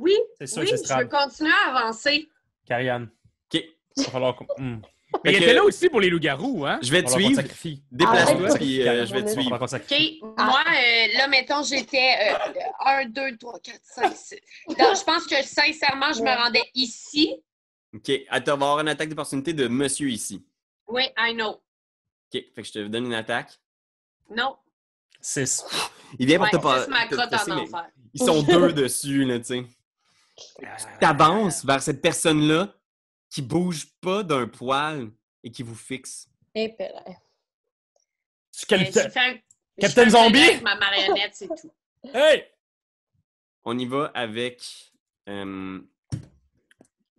Oui, C'est ça, oui, je veux continuer à avancer. Carianne. OK. Il va falloir qu'on. Hmm. Mais il était là aussi pour les loups-garous, hein? Je vais te va suivre. Déplace-toi, puis euh, je vais te va suivre. OK, moi, euh, là, mettons, j'étais euh, 1, 2, 3, 4, 5, 6. Donc, je pense que sincèrement, je me rendais ici. OK. À te avoir une attaque d'opportunité de monsieur ici. Oui, I know. OK. Fait que je te donne une attaque. Non. 6. Il vient pour Ouais, te passer, en mais enfer. Ils sont deux dessus, là, tu sais. T'avances vers cette personne-là qui bouge pas d'un poil et qui vous fixe. Et. Tu Euh, un- Zombie? avec ma marionnette, c'est tout. Hey! On y va avec. euh,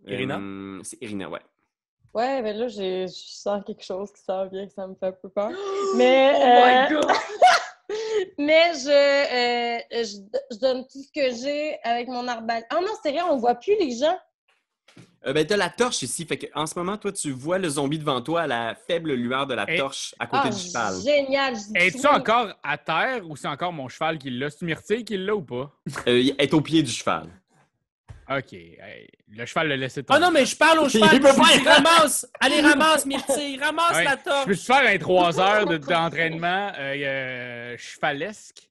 Irina? euh, c'est Irina, ouais. Ouais, mais là, j'ai- je sens quelque chose qui s'en vient, que ça me fait un peu peur. Mais, Oh euh, my God! mais je, euh, je, je donne tout ce que j'ai avec mon arbalète. Ah non, c'est vrai, on voit plus les gens. Euh, ben, t'as la torche ici. Fait que, en ce moment, toi, tu vois le zombie devant toi à la faible lueur de la Et- torche à côté Ah, du cheval. génial! je dis Es-tu encore à terre ou c'est encore mon cheval qui l'a? C'est Myrtille qui l'a ou pas? Euh, il est au pied du cheval. OK. hey, le cheval l'a laissé Ah tomber. non, mais je parle au Il cheval. peut Je pas dis, ramasse! Allez, ramasse, Myrtille! Ramasse Ouais, la Je torche! peux-tu faire un 3 heures de- d'entraînement euh, euh, chevalesque?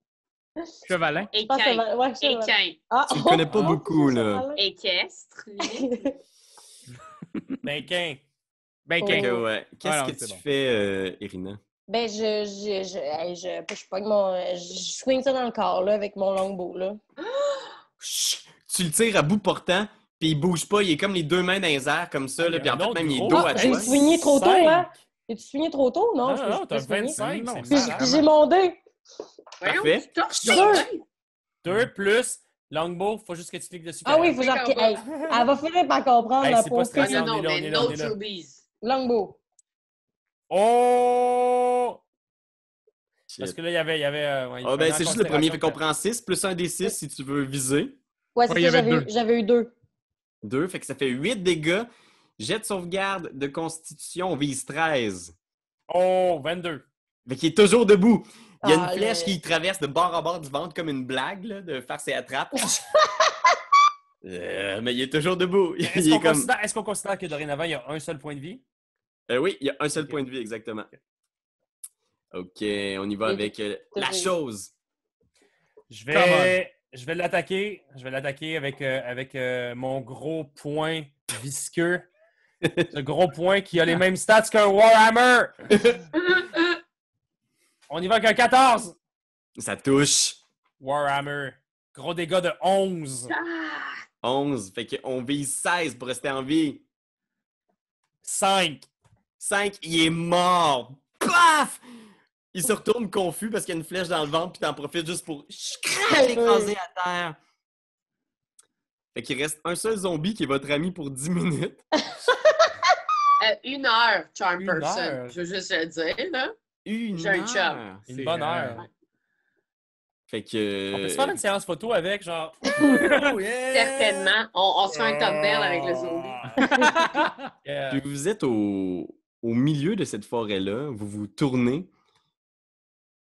Chevalin? Équin. va- ouais, Équin. Ah, Tu le connais pas Ah. beaucoup, là. Équestre. lui. Ben, qu'un. Ben, Oh. Fait quin. que, ouais. Qu'est-ce Ah que tu bon. fais, euh, Irina? Ben, je, je, je, je, je, mon, je, je swing ça dans le corps, là, avec mon longbow, là. Tu le tires à bout portant, puis il bouge pas. Il est comme les deux mains dans les airs, comme ça, Ah, là, puis en fait, même il est dos Ah, à j'ai toi. swingé trop tôt, hein? J'ai-tu swingé trop tôt? Non, Non, je non, non, t'as je peux swinguer. 25. Non, c'est Puis malade. j'ai- j'ai mon dé. Parfait. tu torches Deux. ton main. Deux plus longbow, faut juste que tu cliques dessus. Ah oui, il faut genre... que- hey, elle va finir par comprendre Hey, la pauvre non, non, on est mais no trubies. Longbow. Oh! Parce Shit. que là, il y avait. Il y avait euh, ouais, Ah, ben, c'est juste le premier. Fait qu'on prend 6 plus un des 6 si tu veux viser. Ouais, c'est Ouais, ça, j'avais deux. eu deux. 2, fait que ça fait 8 dégâts. Jet de sauvegarde de constitution, on vise 13. que- Oh, 22. Fait qu'il est toujours debout. Il y a Ah, une flèche le- qui traverse de bord à bord du ventre comme une blague, là, de faire ses attrapes. Euh, mais il est toujours debout. Est-ce est qu'on comme... considère, est-ce qu'on considère que dorénavant, il y a un seul point de vie? Euh, oui, il y a un seul point de vie, exactement. OK, on y va Et- avec euh, la chose. Je vais, je vais l'attaquer. Je vais l'attaquer avec, euh, avec euh, mon gros point visqueux. Ce gros point qui a les mêmes stats qu'un Warhammer. On y va avec un 14. Ça touche. Warhammer. Gros dégâts de 11. Ah! 11, fait qu'on vise 16 pour rester en vie. 5. 5, il est mort. Paf! Il se retourne confus parce qu'il y a une flèche dans le ventre, puis t'en profites juste pour l'écraser à terre. Fait qu'il reste un seul zombie qui est votre ami pour 10 minutes. Euh, une heure, Charm Une Person. heure? Je veux juste le dire, là. Une J'ai un heure. chum. Une C'est, bonne heure. Fait que... On peut se faire une séance photo avec, genre. Certainement. On, on se fait un top bell avec le zombie. Yeah. Puis vous êtes au, au milieu de cette forêt-là, vous vous tournez,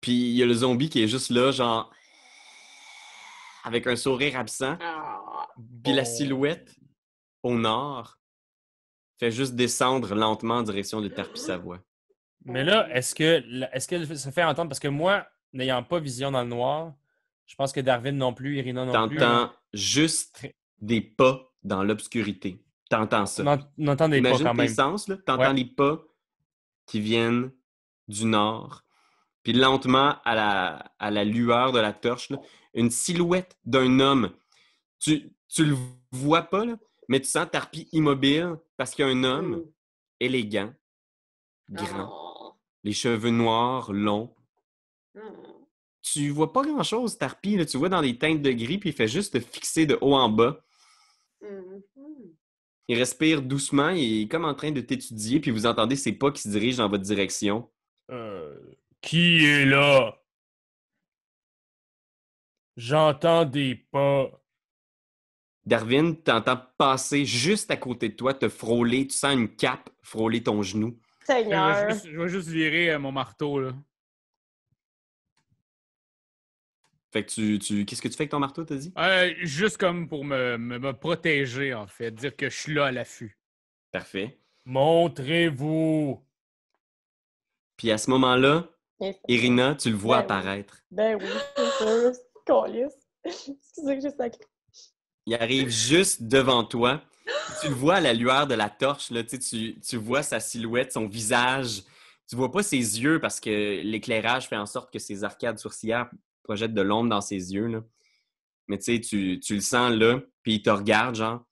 puis il y a le zombie qui est juste là, genre, avec un sourire absent, puis la Bon. silhouette, au nord, fait juste descendre lentement en direction de Tarpi-Savoie. Mais là, est-ce que, est-ce que ça fait entendre? Parce que moi, n'ayant pas vision dans le noir, je pense que Darwin non plus, Irina non plus. T'entends juste des pas dans l'obscurité. T'entends ça. Entend des pas Imagine quand tes même. sens, là. T'entends Ouais. les pas qui viennent du nord. Puis lentement, à la, à la lueur de la torche, là, une silhouette d'un homme. Tu, tu le vois pas, là, mais tu sens Tarpi immobile parce qu'il y a un homme Mm. élégant, grand, Oh. les cheveux noirs, longs. Mm. Tu vois pas grand-chose, Tarpi. Là. Tu vois dans des teintes de gris, puis il fait juste te fixer de haut en bas. Mm. Il respire doucement, il est comme en train de t'étudier, puis vous entendez ses pas qui se dirigent dans votre direction. Euh, qui est là? J'entends des pas. Darwin, t'entends passer juste à côté de toi, te frôler, tu sens une cape frôler ton genou. Je vais Seigneur. juste- je vais juste virer euh, mon marteau, là. Fait que tu, tu qu'est-ce que tu fais avec ton marteau, t'as dit? Euh, juste comme pour me, me- me protéger, en fait. Dire que je suis là à l'affût. Parfait. Montrez-vous! Puis à ce moment-là, Irina, tu le vois Ben oui. apparaître. Ben oui, c'est sûr. Excusez que j'ai sacré. Il arrive juste devant toi. Tu le vois à la lueur de la torche, là, tu, sais, tu, tu vois sa silhouette, son visage. Tu vois pas ses yeux parce que l'éclairage fait en sorte que ses arcades sourcilières projettent de l'ombre dans ses yeux. Là. Mais tu sais, tu, tu le sens là, puis il te regarde, genre.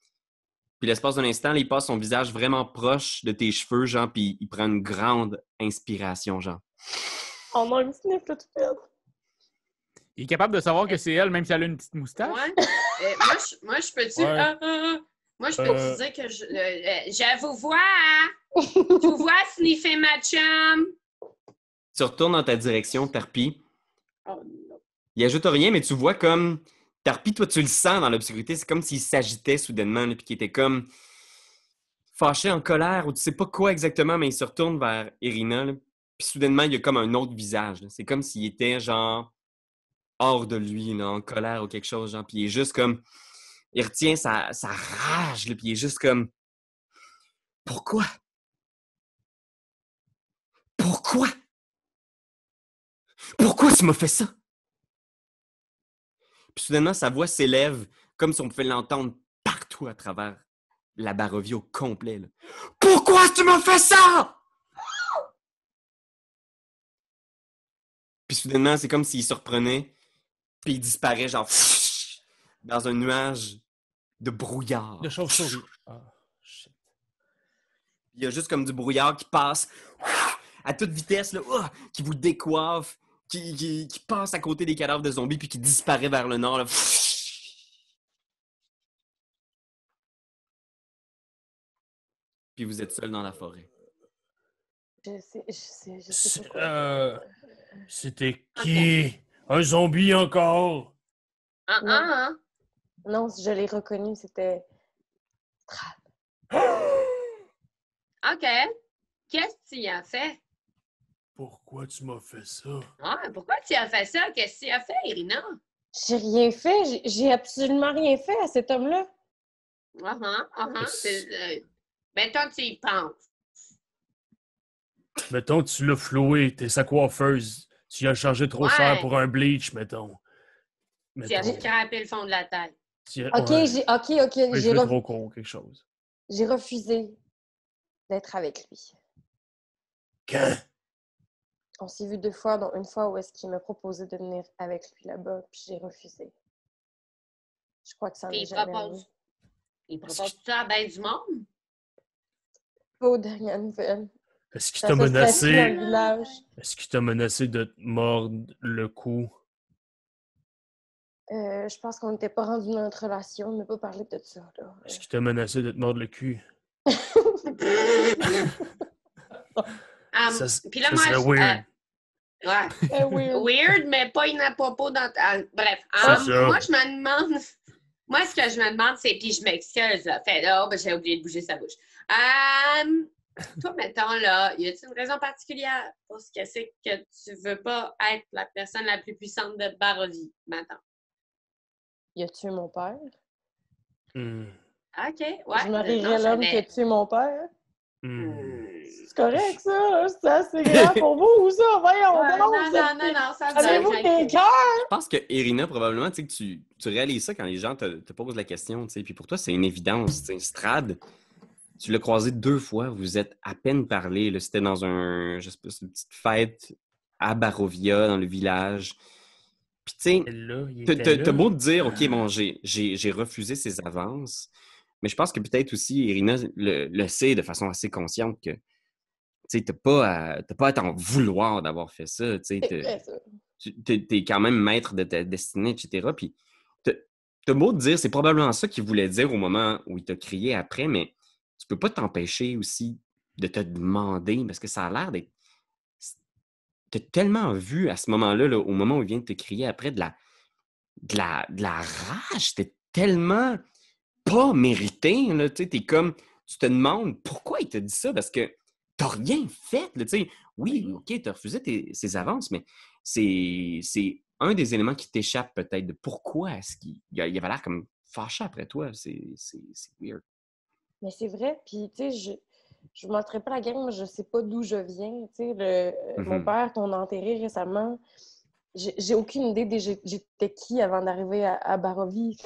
Puis l'espace d'un instant, là, il passe son visage vraiment proche de tes cheveux, genre, puis il prend une grande inspiration, genre. On a une sniff là tout. Il est capable de savoir que c'est elle, même si elle a une petite moustache? Ouais. Euh, moi, je, moi, je peux-tu. Ouais. Ah, ah, ah. Moi, je peux Euh. te dire que je, euh, euh, je vous vois. hein? Je vous vois sniffer ma chum. Tu retournes dans ta direction, Tarpi. Oh non. Il ajoute rien, mais tu vois comme. Tarpi, toi, tu le sens dans l'obscurité. C'est comme s'il s'agitait soudainement, là, puis qu'il était comme. fâché, en colère, ou tu sais pas quoi exactement, mais il se retourne vers Irina. là, Puis soudainement, il y a comme un autre visage. C'est comme s'il était, genre. hors de lui, en colère ou quelque chose, genre. Puis il est juste comme. Il retient sa, rage, puis il est juste comme. Pourquoi? Pourquoi? Pourquoi tu m'as fait ça? Puis soudainement, sa voix s'élève comme si on pouvait l'entendre partout à travers la Barovie au complet. Pourquoi tu m'as fait ça? Puis soudainement, c'est comme s'il se reprenait, puis il disparaît, genre, dans un nuage de brouillard. De chauve-souris. Shit. Il y a juste comme du brouillard qui passe à toute vitesse, là, ouah, qui vous décoiffe, qui, qui- qui passe à côté des cadavres de zombies, puis qui disparaît vers le nord. là. Puis vous êtes seul dans la forêt. Je sais, je sais, je sais pas euh, C'était qui? Un zombie encore? Ah, Non. ah, ah. Non, je l'ai reconnu, c'était. OK. Qu'est-ce que tu y as fait? Pourquoi tu m'as fait ça? Ah, pourquoi tu as fait ça? Qu'est-ce que tu as fait, Irina? J'ai rien fait, j'ai- absolument rien fait à cet homme-là. Ah, ah, ah, ah. C'est, euh, que tu y penses. Mettons, tu l'as floué, t'es sa coiffeuse. Tu as chargé trop Ouais. cher pour un bleach, mettons. Tu as Mettons. scrapé le fond de la tête. Ok, ouais. j'ai, ok, ok, j'ai, vais ref- trop con ou quelque chose. j'ai refusé d'être avec lui. Quand? On s'est vu deux fois, dont une fois où est-ce qu'il m'a proposé de venir avec lui là-bas, puis j'ai refusé. Je crois que ça en est il jamais propose. Il propose ça à ben du monde? Pas aux dernières nouvelles. Est-ce qu'il t'a menacé? Est-ce qu'il t'a menacé de te mordre le cou? Euh, je pense qu'on n'était pas rendu dans notre relation, on n'a pas parlé de ça. Est-ce qu'il t'a menacé de te mordre le cul? Ah, Ça, s- puis là, ça moi, weird. euh, ouais. Euh, Weird, mais pas inapropos dans ta... Bref, C'est ah, ça. moi, je me demande... Moi, ce que je me demande, c'est... Puis je m'excuse, là. Fait là, ben, j'ai oublié de bouger sa bouche. Euh, toi, mettons, là, y a-t-il une raison particulière pour ce que c'est que tu veux pas être la personne la plus puissante de Barovie, maintenant? Il a tué mon père? Hmm. OK, ouais. je non, marierais l'homme qui a tué mon père. Hmm. C'est correct, ça? C'est assez grave pour vous, ça? Voyons Ouais, non, êtes- non, non, non, ça Avez-vous va. des cœurs? Je pense que Irina, probablement, tu sais, que tu, tu réalises ça quand les gens te, te posent la question, tu sais. Puis pour toi, c'est une évidence. tu sais. Strad, tu l'as croisé deux fois, vous êtes à peine parlé. C'était dans un, je sais pas, une petite fête à Barovia, dans le village. Puis tu sais, T'as- beau te dire, OK, bon, j'ai- j'ai refusé ses avances, mais je pense que peut-être aussi Irina le, le sait de façon assez consciente que tu sais, t'as pas, à- t'as pas à t'en vouloir d'avoir fait ça. tu sais, t'es quand même maître de ta destinée, etc. Puis t'as beau te dire, c'est probablement ça qu'il voulait dire au moment où il t'a crié après, mais tu peux pas t'empêcher aussi de te demander, parce que ça a l'air d'être. T'as tellement vu à ce moment-là, là, au moment où il vient de te crier après, de la, de la, de la rage. C'était tellement pas mérité. Là, tu comme, tu te demandes pourquoi il t'a dit ça, parce que t'as rien fait. Là, tu oui, OK, t'as refusé tes, ses avances, mais c'est c'est un des éléments qui t'échappe peut-être de pourquoi est-ce qu'il il avait l'air comme fâché après toi. C'est weird. Mais c'est vrai, puis tu sais, je je ne montrerai pas la gang, mais je sais pas d'où je viens. Tu sais, le, euh, mon Mhm. père qu'on a enterré récemment, j'ai aucune idée de j'étais qui avant d'arriver à, à Barovie.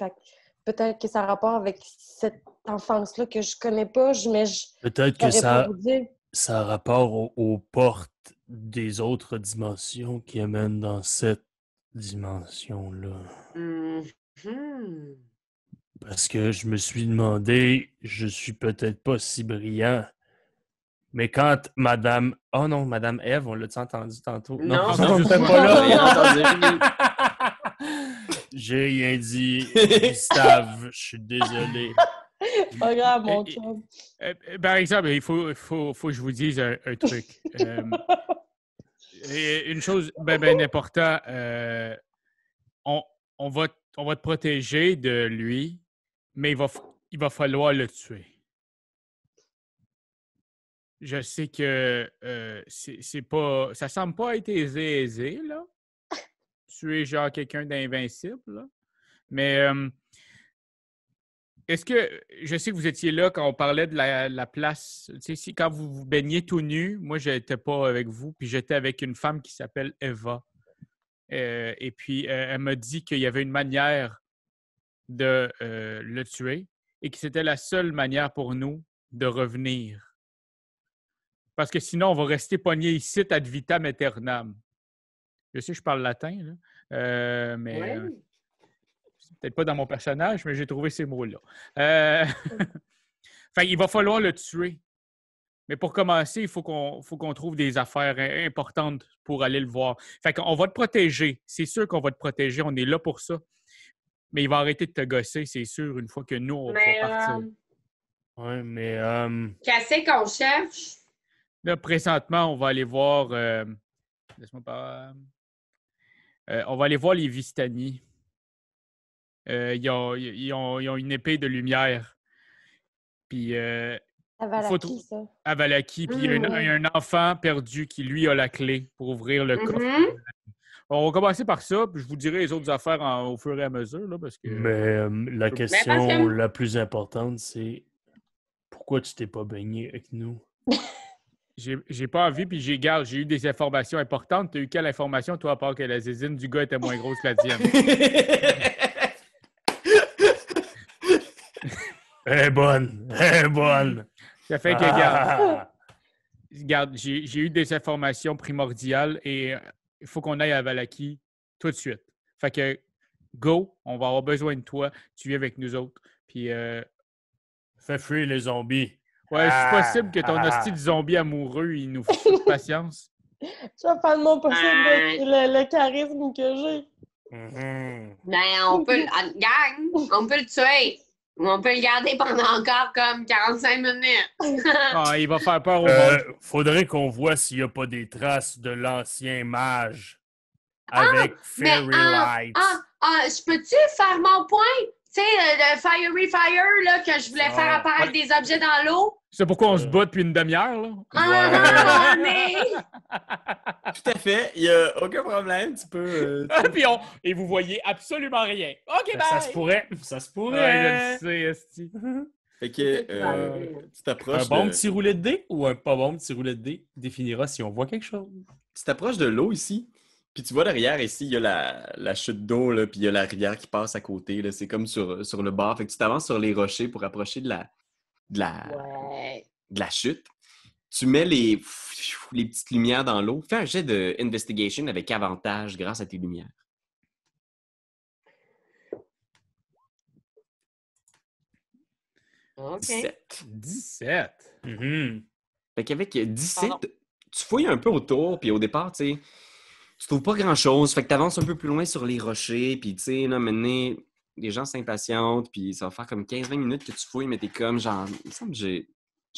Peut-être que ça a rapport avec cette enfance-là que je connais pas, je- mais je Peut-être que ça, ça a rapport au- aux portes des autres dimensions qui amènent dans cette dimension-là. Mhm. Parce que je me suis demandé, je suis peut-être pas si brillant, mais quand Madame... Oh non, Madame Eve, on l'a-tu entendu tantôt? Non, on non, n'était non, pas là. J'ai rien dit, Gustave, je suis désolé. Pas grave, mon Et- et- chum. Euh, euh, par exemple, il faut, faut, faut que je vous dise un, un truc. Euh, et une chose bien ben importante, euh, on, on, va, on va te protéger de lui, mais il va, il va falloir le tuer. Je sais que euh, c'est pas. Ça semble pas être aisé, aisé, là. Tuer genre quelqu'un d'invincible. Mais est-ce que je sais que vous étiez là quand on parlait de la, la place, tu sais, quand vous vous baigniez tout nu, moi je n'étais pas avec vous, puis j'étais avec une femme qui s'appelle Eva. Euh, et puis euh, elle m'a dit qu'il y avait une manière de euh, le tuer et que c'était la seule manière pour nous de revenir. Parce que sinon, on va rester pogné ici ad vitam aeternam. Je sais, je parle latin, là, euh, mais Ouais. euh, c'est peut-être pas dans mon personnage, mais j'ai trouvé ces mots-là. Il va falloir le tuer. Mais pour commencer, il faut qu'on trouve des affaires im- importantes pour aller le voir. Fait qu'on va te protéger. C'est sûr qu'on va te protéger. On est là pour ça. Mais il va arrêter de te gosser, c'est sûr, une fois que nous, on Mais va partir. euh, Ouais, mais euh, qu'est-ce qu'on cherche? Là, présentement, on va aller voir. euh, Laisse-moi pas. Euh, on va aller voir les Vistani. Euh, ils, ont, ils ont- ils ont une épée de lumière. Puis euh, Ça va à faut la trou- qui, ça? à Valaki, puis il y, a une- Mm. il y a un enfant perdu qui, lui, a la clé pour ouvrir le coffre. Mhm. On va commencer par ça, puis je vous dirai les autres affaires en- au fur et à mesure, là, parce que... mais euh, la parce question que- la plus importante, c'est pourquoi tu t'es pas baigné avec nous? J'ai j'ai pas envie, puis j'ai garde, j'ai eu des informations importantes. Tu as eu quelle information, toi, à part que la zizine du gars était moins grosse que la tienne? Elle est bonne! Elle est bonne! Ça fait que, garde, Ah! Regarde, j'ai j'ai eu des informations primordiales et il faut qu'on aille à Valaki tout de suite. Fait que, go, on va avoir besoin de toi. Tu viens avec nous autres. Puis, euh, Fais fuir les zombies. ouais, Ah, c'est possible que ton ah. hostie de zombie amoureux, il nous fout de patience. Je vais faire de mon possible avec le, le charisme que j'ai. Mhm. Ben, on peut le. ah, Gang, on peut le tuer. On peut le garder pendant encore comme 45 minutes. Ah, il va faire peur au Euh, monde. faudrait qu'on voit s'il n'y a pas des traces de l'ancien mage avec mais, Fairy ah, Lights. Ah, ah, je peux-tu faire mon point? Tu sais, euh, le Fiery Fire, là, que je voulais faire Ah, apparaître ouais. des objets dans l'eau. C'est pourquoi on se euh, bat depuis une demi-heure, là. Ah, mais. Tout à fait. Il n'y a aucun problème. Tu peux. euh, peux- Puis on... Et vous voyez absolument rien. OK, Ben, bye! ça se pourrait. Ça se Ouais, pourrait. je le sais, esti. Fait que euh, tu t'approches un bon de- petit roulet de dés ou un pas bon petit roulet de dés définira si on voit quelque chose? tu t'approches de l'eau ici, puis tu vois derrière ici, il y a la, la chute d'eau, là, puis il y a la rivière qui passe à côté. là. C'est comme sur, sur le bord. Fait que tu t'avances sur les rochers pour approcher de la, de la, Ouais. de la chute. Tu mets les, les petites lumières dans l'eau. Fais un jet de investigation avec avantage grâce à tes lumières. OK. 17. 17. Mhm. Fait qu'avec 17, Pardon. tu fouilles un peu autour, puis au départ, tu sais, tu trouves pas grand-chose. Fait que tu avances un peu plus loin sur les rochers, puis tu sais, là, maintenant, les gens s'impatientent, puis ça va faire comme 15-20 minutes que tu fouilles, mais t'es comme, genre, il me semble que j'ai,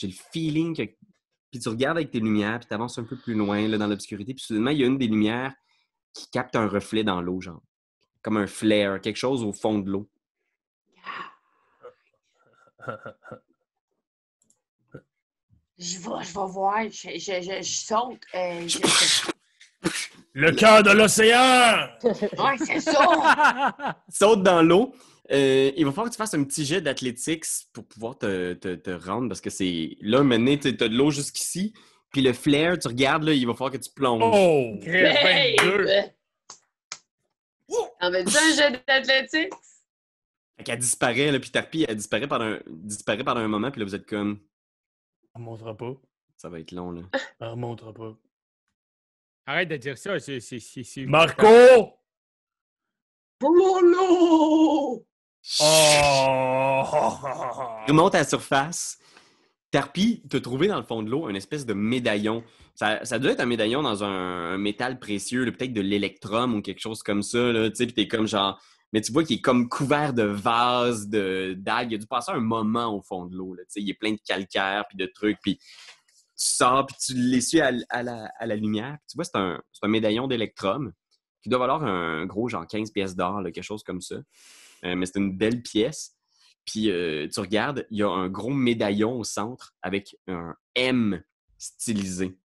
le feeling que... Puis tu regardes avec tes lumières, puis tu avances un peu plus loin, là, dans l'obscurité, puis soudainement, il y a une des lumières qui capte un reflet dans l'eau, genre. Comme un flare, quelque chose au fond de l'eau. Je vais, je vais voir. Je, je, je, saute. Euh, Le cœur de l'océan! Ouais, c'est ça! saute dans l'eau. Euh, il va falloir que tu fasses un petit jet d'athlétiques pour pouvoir te, te- te rendre parce que c'est là, maintenant, tu as de l'eau jusqu'ici. Puis le flair, tu regardes, là, il va falloir que tu plonges. Oh! Crève 22. On dire un jeu d'athlétique? Fait qu'elle disparaît, là, puis Tarpi, elle disparaît pendant, un, disparaît pendant un moment, puis là, vous êtes comme, On remontera pas. ça va être long, là. On remontera pas. Arrête de dire ça. C'est, c'est, c'est, Marco! Polo! Oh! Il remonte à la surface. Tarpi t'a trouvé dans le fond de l'eau une espèce de médaillon. Ça, ça doit être un médaillon dans un, un métal précieux, là, peut-être de l'électrum ou quelque chose comme ça. Là, tu sais, puis t'es comme genre. Mais tu vois qu'il est comme couvert de vases, de d'algues. Il a dû passer un moment au fond de l'eau. là, tu sais, Il est plein de calcaire puis de trucs. Puis sors puis tu l'essuies à, à la, à la lumière. Puis tu vois, c'est un, c'est un médaillon d'électrum qui doit valoir un gros genre 15 pièces d'or, là, quelque chose comme ça. Euh, mais c'est une belle pièce. Puis euh, tu regardes, il y a un gros médaillon au centre avec un M stylisé.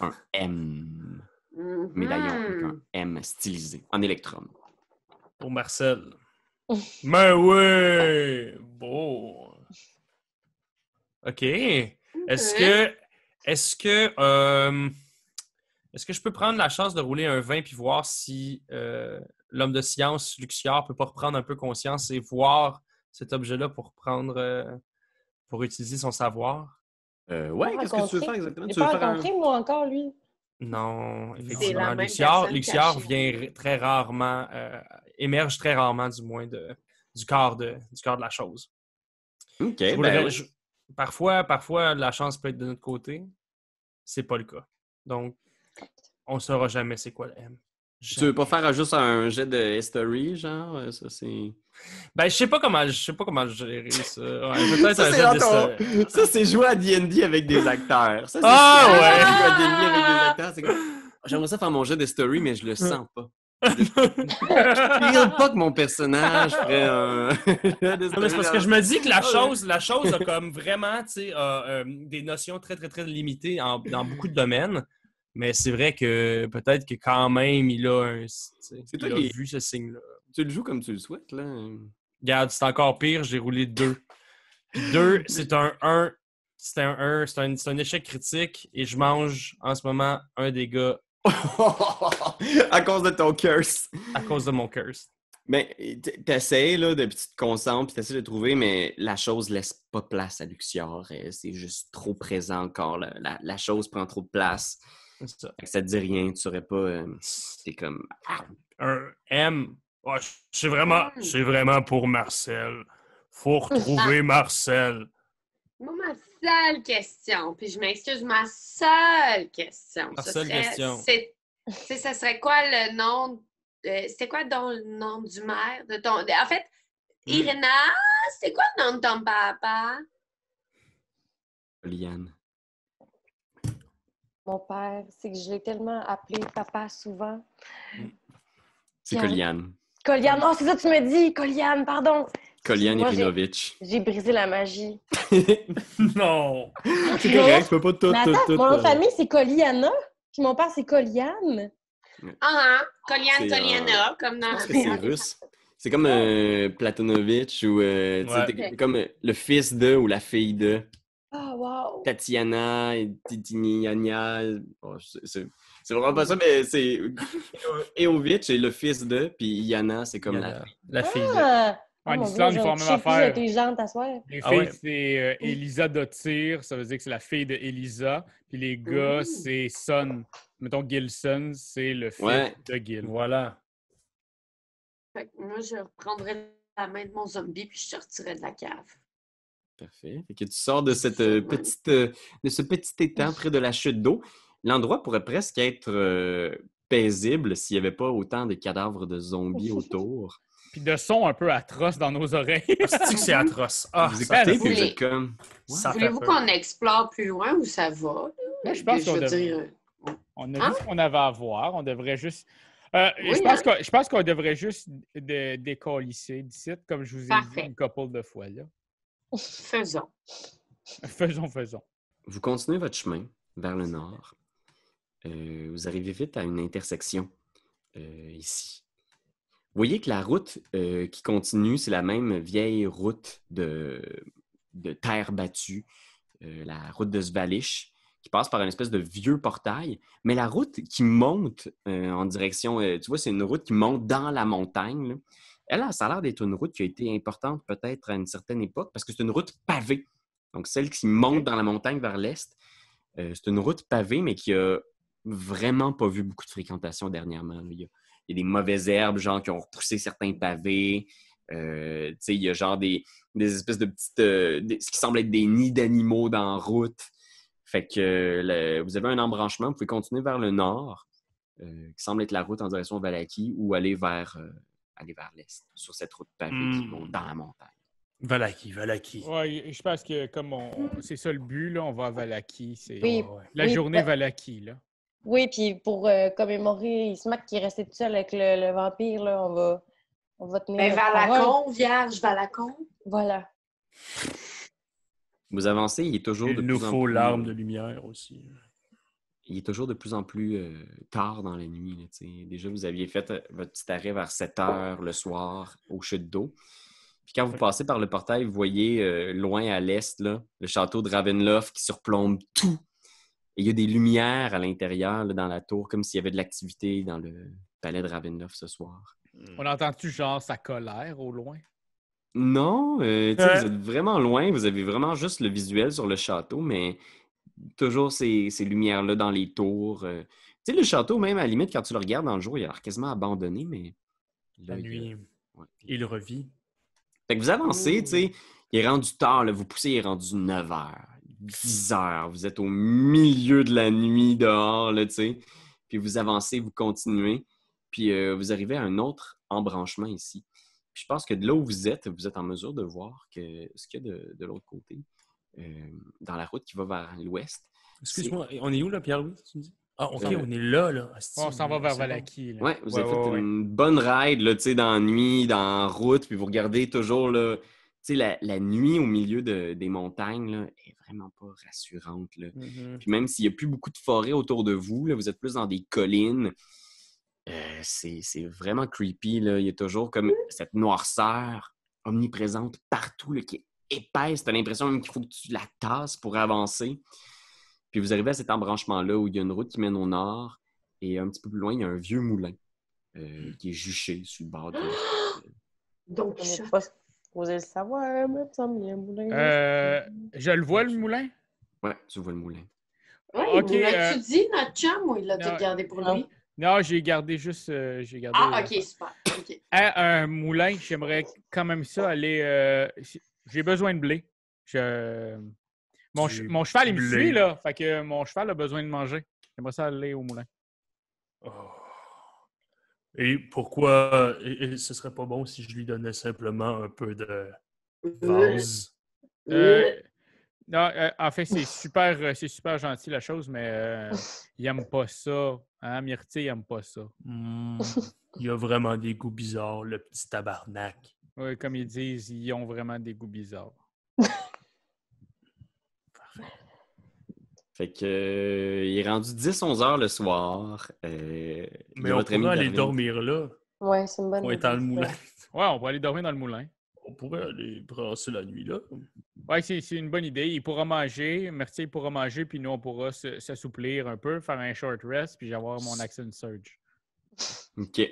Un M. Mhm. Médaillon avec un M stylisé en électrum. Pour Marcel. Mais oui! Beau! OK. Est-ce que. Est-ce que. euh, est-ce que je peux prendre la chance de rouler un 20 puis voir si euh, l'homme de science, Luxiard, peut pas reprendre un peu conscience et voir cet objet-là pour prendre. euh, pour utiliser son savoir? Euh, ouais, qu'est-ce que tu veux faire exactement? Tu veux pas faire un- rencontré, moi, encore, lui. Non, effectivement. cachée. vient très rarement, euh, émerge très rarement, du moins, de, du, corps de, du corps de la chose. OK, Je ben je- parfois, parfois, la chance peut être de notre côté. C'est pas le cas. Donc, on saura jamais c'est quoi le M. Tu veux pas faire juste un jet de history, genre? Euh, Ça, c'est... Ben, je sais pas comment, je sais pas comment gérer ça. Ouais, Ça, c'est ton- jouer à D&D avec des acteurs. Ça, Ah, ça, ouais. Jouer à D&D avec des acteurs, c'est comme... J'aimerais ça faire mon jet de story, mais je le sens pas. Je regarde pas que mon personnage ferait un... c'est parce que je me dis que la Ah chose, la chose a comme vraiment tu sais, a, euh, des notions très, très, très limitées en- dans beaucoup de domaines. Mais c'est vrai que peut-être que quand même, il a, un, toi a qui- vu ce signe-là. Tu le joues comme tu le souhaites, là. Regarde, c'est encore pire, j'ai roulé deux. Deux, c'est un 1. C'est un 1, c'est un, c'est un échec critique et je mange en ce moment un dégât à cause de ton curse. à cause de mon curse. Mais t'essayes, là, de, puis tu te concentres, puis t'essaies de trouver, mais la chose laisse pas place à Luxior. C'est juste trop présent encore. là. La, la chose prend trop de place. C'est ça. Fait que ça te dit rien, tu saurais pas... euh, T'es comme... Un M. Ouais, c'est vraiment, c'est vraiment pour Marcel. Faut retrouver Marcel. Moi, ma seule question, puis je m'excuse, ma seule question. Ce seule serait- question. c'est- c'est- ça serait quoi le nom? C'était quoi donc le nom du maire? De ton, de- en fait, Hmm. Irina, c'était quoi le nom de ton papa? Liane. Mon père, c'est que je l'ai tellement appelé papa souvent. C'est Liane. Koliane. Coliane, oh, c'est ça que tu me dis, Coliane, pardon. Koliane Moi, j'ai- Irinovitch. J'ai brisé la magie. Non. C'est correct, tu peux pas tout, attends, tout. mon nom de euh, famille, c'est Coliana, puis mon père, c'est Coliane. Ah, hein? Coliane, euh, Coliana, comme dans... Je pense que c'est russe. C'est comme euh, Platonovitch ou euh, tu sais, Ouais. comme euh, le fils de ou la fille de Ah, wow. Tatiana et Titiniania. Oh, c'est- vraiment pas ça, mais c'est Eovitch est le fils de, puis Yana, c'est comme la fille. la fille de. Ah! En Oh, Islande, ils font la même affaire. intelligente à soir. Les Ah filles, ouais? c'est euh, Elisa Dottir, ça veut dire que c'est la fille de Elisa. Puis les gars, Ouh. c'est Son. Mettons, Gilson, c'est le fils Ouais. de Gil. Voilà. Fait que moi, je reprendrais la main de mon zombie puis je sortirais de la cave. Parfait. Fait que tu sors de cette euh, petite euh, de ce petit étang près de la chute d'eau. L'endroit pourrait presque être euh, paisible s'il n'y avait pas autant de cadavres de zombies autour. Puis de sons un peu atroces dans nos oreilles. C'est que c'est atroce? Ah, vous écoutez, puis vous êtes comme. Voulez-vous qu'on explore plus loin ou ça va? là? Moi, je pense qu'on devrait- dire, On a Hein? vu ce qu'on avait à voir. On devrait juste. Euh, Oui, je pense hein? qu'on- je pense qu'on devrait juste de, décalisser d'ici, comme je vous ai Parfait. dit une couple de fois. Là. Faisons. Faisons, faisons. vous continuez votre chemin vers le nord. Euh, vous arrivez vite à une intersection euh, ici. Vous voyez que la route euh, qui continue, c'est la même vieille route de, de terre battue, euh, la route de Svalish, qui passe par une espèce de vieux portail. Mais la route qui monte euh, en direction, euh, tu vois, c'est une route qui monte dans la montagne. là. Elle, là, ça a l'air d'être une route qui a été importante peut-être à une certaine époque parce que c'est une route pavée. Donc, celle qui monte dans la montagne vers l'est, euh, c'est une route pavée, mais qui a vraiment pas vu beaucoup de fréquentation dernièrement. Il y a, il y a des mauvaises herbes, genre, qui ont repoussé certains pavés. Euh, tu sais, il y a genre des, des espèces de petites... euh, des- ce qui semble être des nids d'animaux dans la route. Fait que le- vous avez un embranchement, vous pouvez continuer vers le nord, qui semble être la route en direction de Valaki, ou aller vers, aller vers l'est, sur cette route pavée qui Hmm. monte dans la montagne. Valaki, Valaki. Ouais, je pense que comme on, c'est ça le but, là, on va à Valaki. C'est Oui. Ouais. la Oui, journée bah- Valaki, là. Oui, puis pour euh, commémorer Ismac qui est resté tout seul avec le, le vampire, là, on va, on va tenir Ben, notre parole. Valacon, vierge, Valacon. Voilà. Vous avancez, il est toujours de Il nous plus en faut plus... l'arme de lumière aussi. Il est toujours de plus en plus euh, tard dans la nuit. là. Déjà, vous aviez fait votre petit arrêt vers 7 heures le soir aux chutes d'eau. Puis quand vous passez par le portail, vous voyez euh, loin à l'est là, le château de Ravenloft qui surplombe tout. Et il y a des lumières à l'intérieur, dans la tour, comme s'il y avait de l'activité dans le palais de Ravenloft ce soir. On entend-tu genre sa colère au loin? Non, euh, Ouais. vous êtes vraiment loin, vous avez vraiment juste le visuel sur le château, mais toujours ces, ces lumières-là dans les tours. euh. Tu sais, le château, même à la limite, quand tu le regardes dans le jour, il a l'air quasiment abandonné, mais. là, La il nuit, ouais. il revit. Fait que vous avancez, tu sais, il est rendu tard, là, vous poussez, il est rendu 9 heures, 10 heures, vous êtes au milieu de la nuit dehors, là, tu sais. Puis vous avancez, vous continuez, puis euh, vous arrivez à un autre embranchement ici. Puis je pense que de là où vous êtes, vous êtes en mesure de voir que ce qu'il y a de, de l'autre côté, euh, dans la route qui va vers l'ouest. Excuse-moi, on est où là, Pierre-Louis, tu me dis? Ah, ok, le- on est là, là. Asti, on s'en va vers bon. Valaki. Ouais, vous Ouais, avez fait ouais, une bonne ride, là, tu sais, dans la nuit, dans la route, puis vous regardez toujours, là, tu sais, la, la nuit au milieu de- des montagnes, là, est vraiment pas rassurante, là. Mhm. Puis même s'il n'y a plus beaucoup de forêt autour de vous, là, vous êtes plus dans des collines, euh, c'est c'est vraiment creepy. Là. Il y a toujours comme cette noirceur omniprésente partout là, qui est épaisse. Tu as l'impression même qu'il faut que tu la tasses pour avancer. Puis vous arrivez à cet embranchement-là où il y a une route qui mène au nord et un petit peu plus loin, il y a un vieux moulin euh, qui est juché sur le bord de Donc, On n'est pas supposé le savoir, mais ça me vient moulin. Euh, je le vois, le moulin? Ouais, tu vois le moulin. Oui, Ok, il l'a-tu euh, dit, notre chum, ou il l'a tout gardé pour non. lui? Non, j'ai gardé juste. euh, j'ai gardé, Ah, euh, ok, super. Ok. À un moulin, j'aimerais quand même ça aller. euh, j'ai besoin de blé. Je... Mon, mon cheval, il me blé. suit, là. Fait que mon cheval a besoin de manger. J'aimerais ça aller au moulin. Oh. Et pourquoi et, et ce serait pas bon si je lui donnais simplement un peu de vase? Euh, non, euh, en fait, c'est super, euh, c'est super gentil la chose, mais euh, il aime pas ça. Hein, Myrtille, il aime pas ça. Hmm, il a vraiment des goûts bizarres, le petit tabarnak. Ouais, comme ils disent, ils ont vraiment des goûts bizarres. Fait que euh, il est rendu 10-11 heures le soir. Euh, il Mais a on pourrait aller dormir là. Ouais, c'est une bonne On est idée, dans le moulin. Ouais, on va aller dormir dans le moulin. On pourrait aller brasser la nuit là. Oui, c'est c'est une bonne idée. Il pourra manger, Myrtille pourra manger, puis nous, on pourra s'assouplir un peu, faire un short rest, puis avoir mon action surge. OK.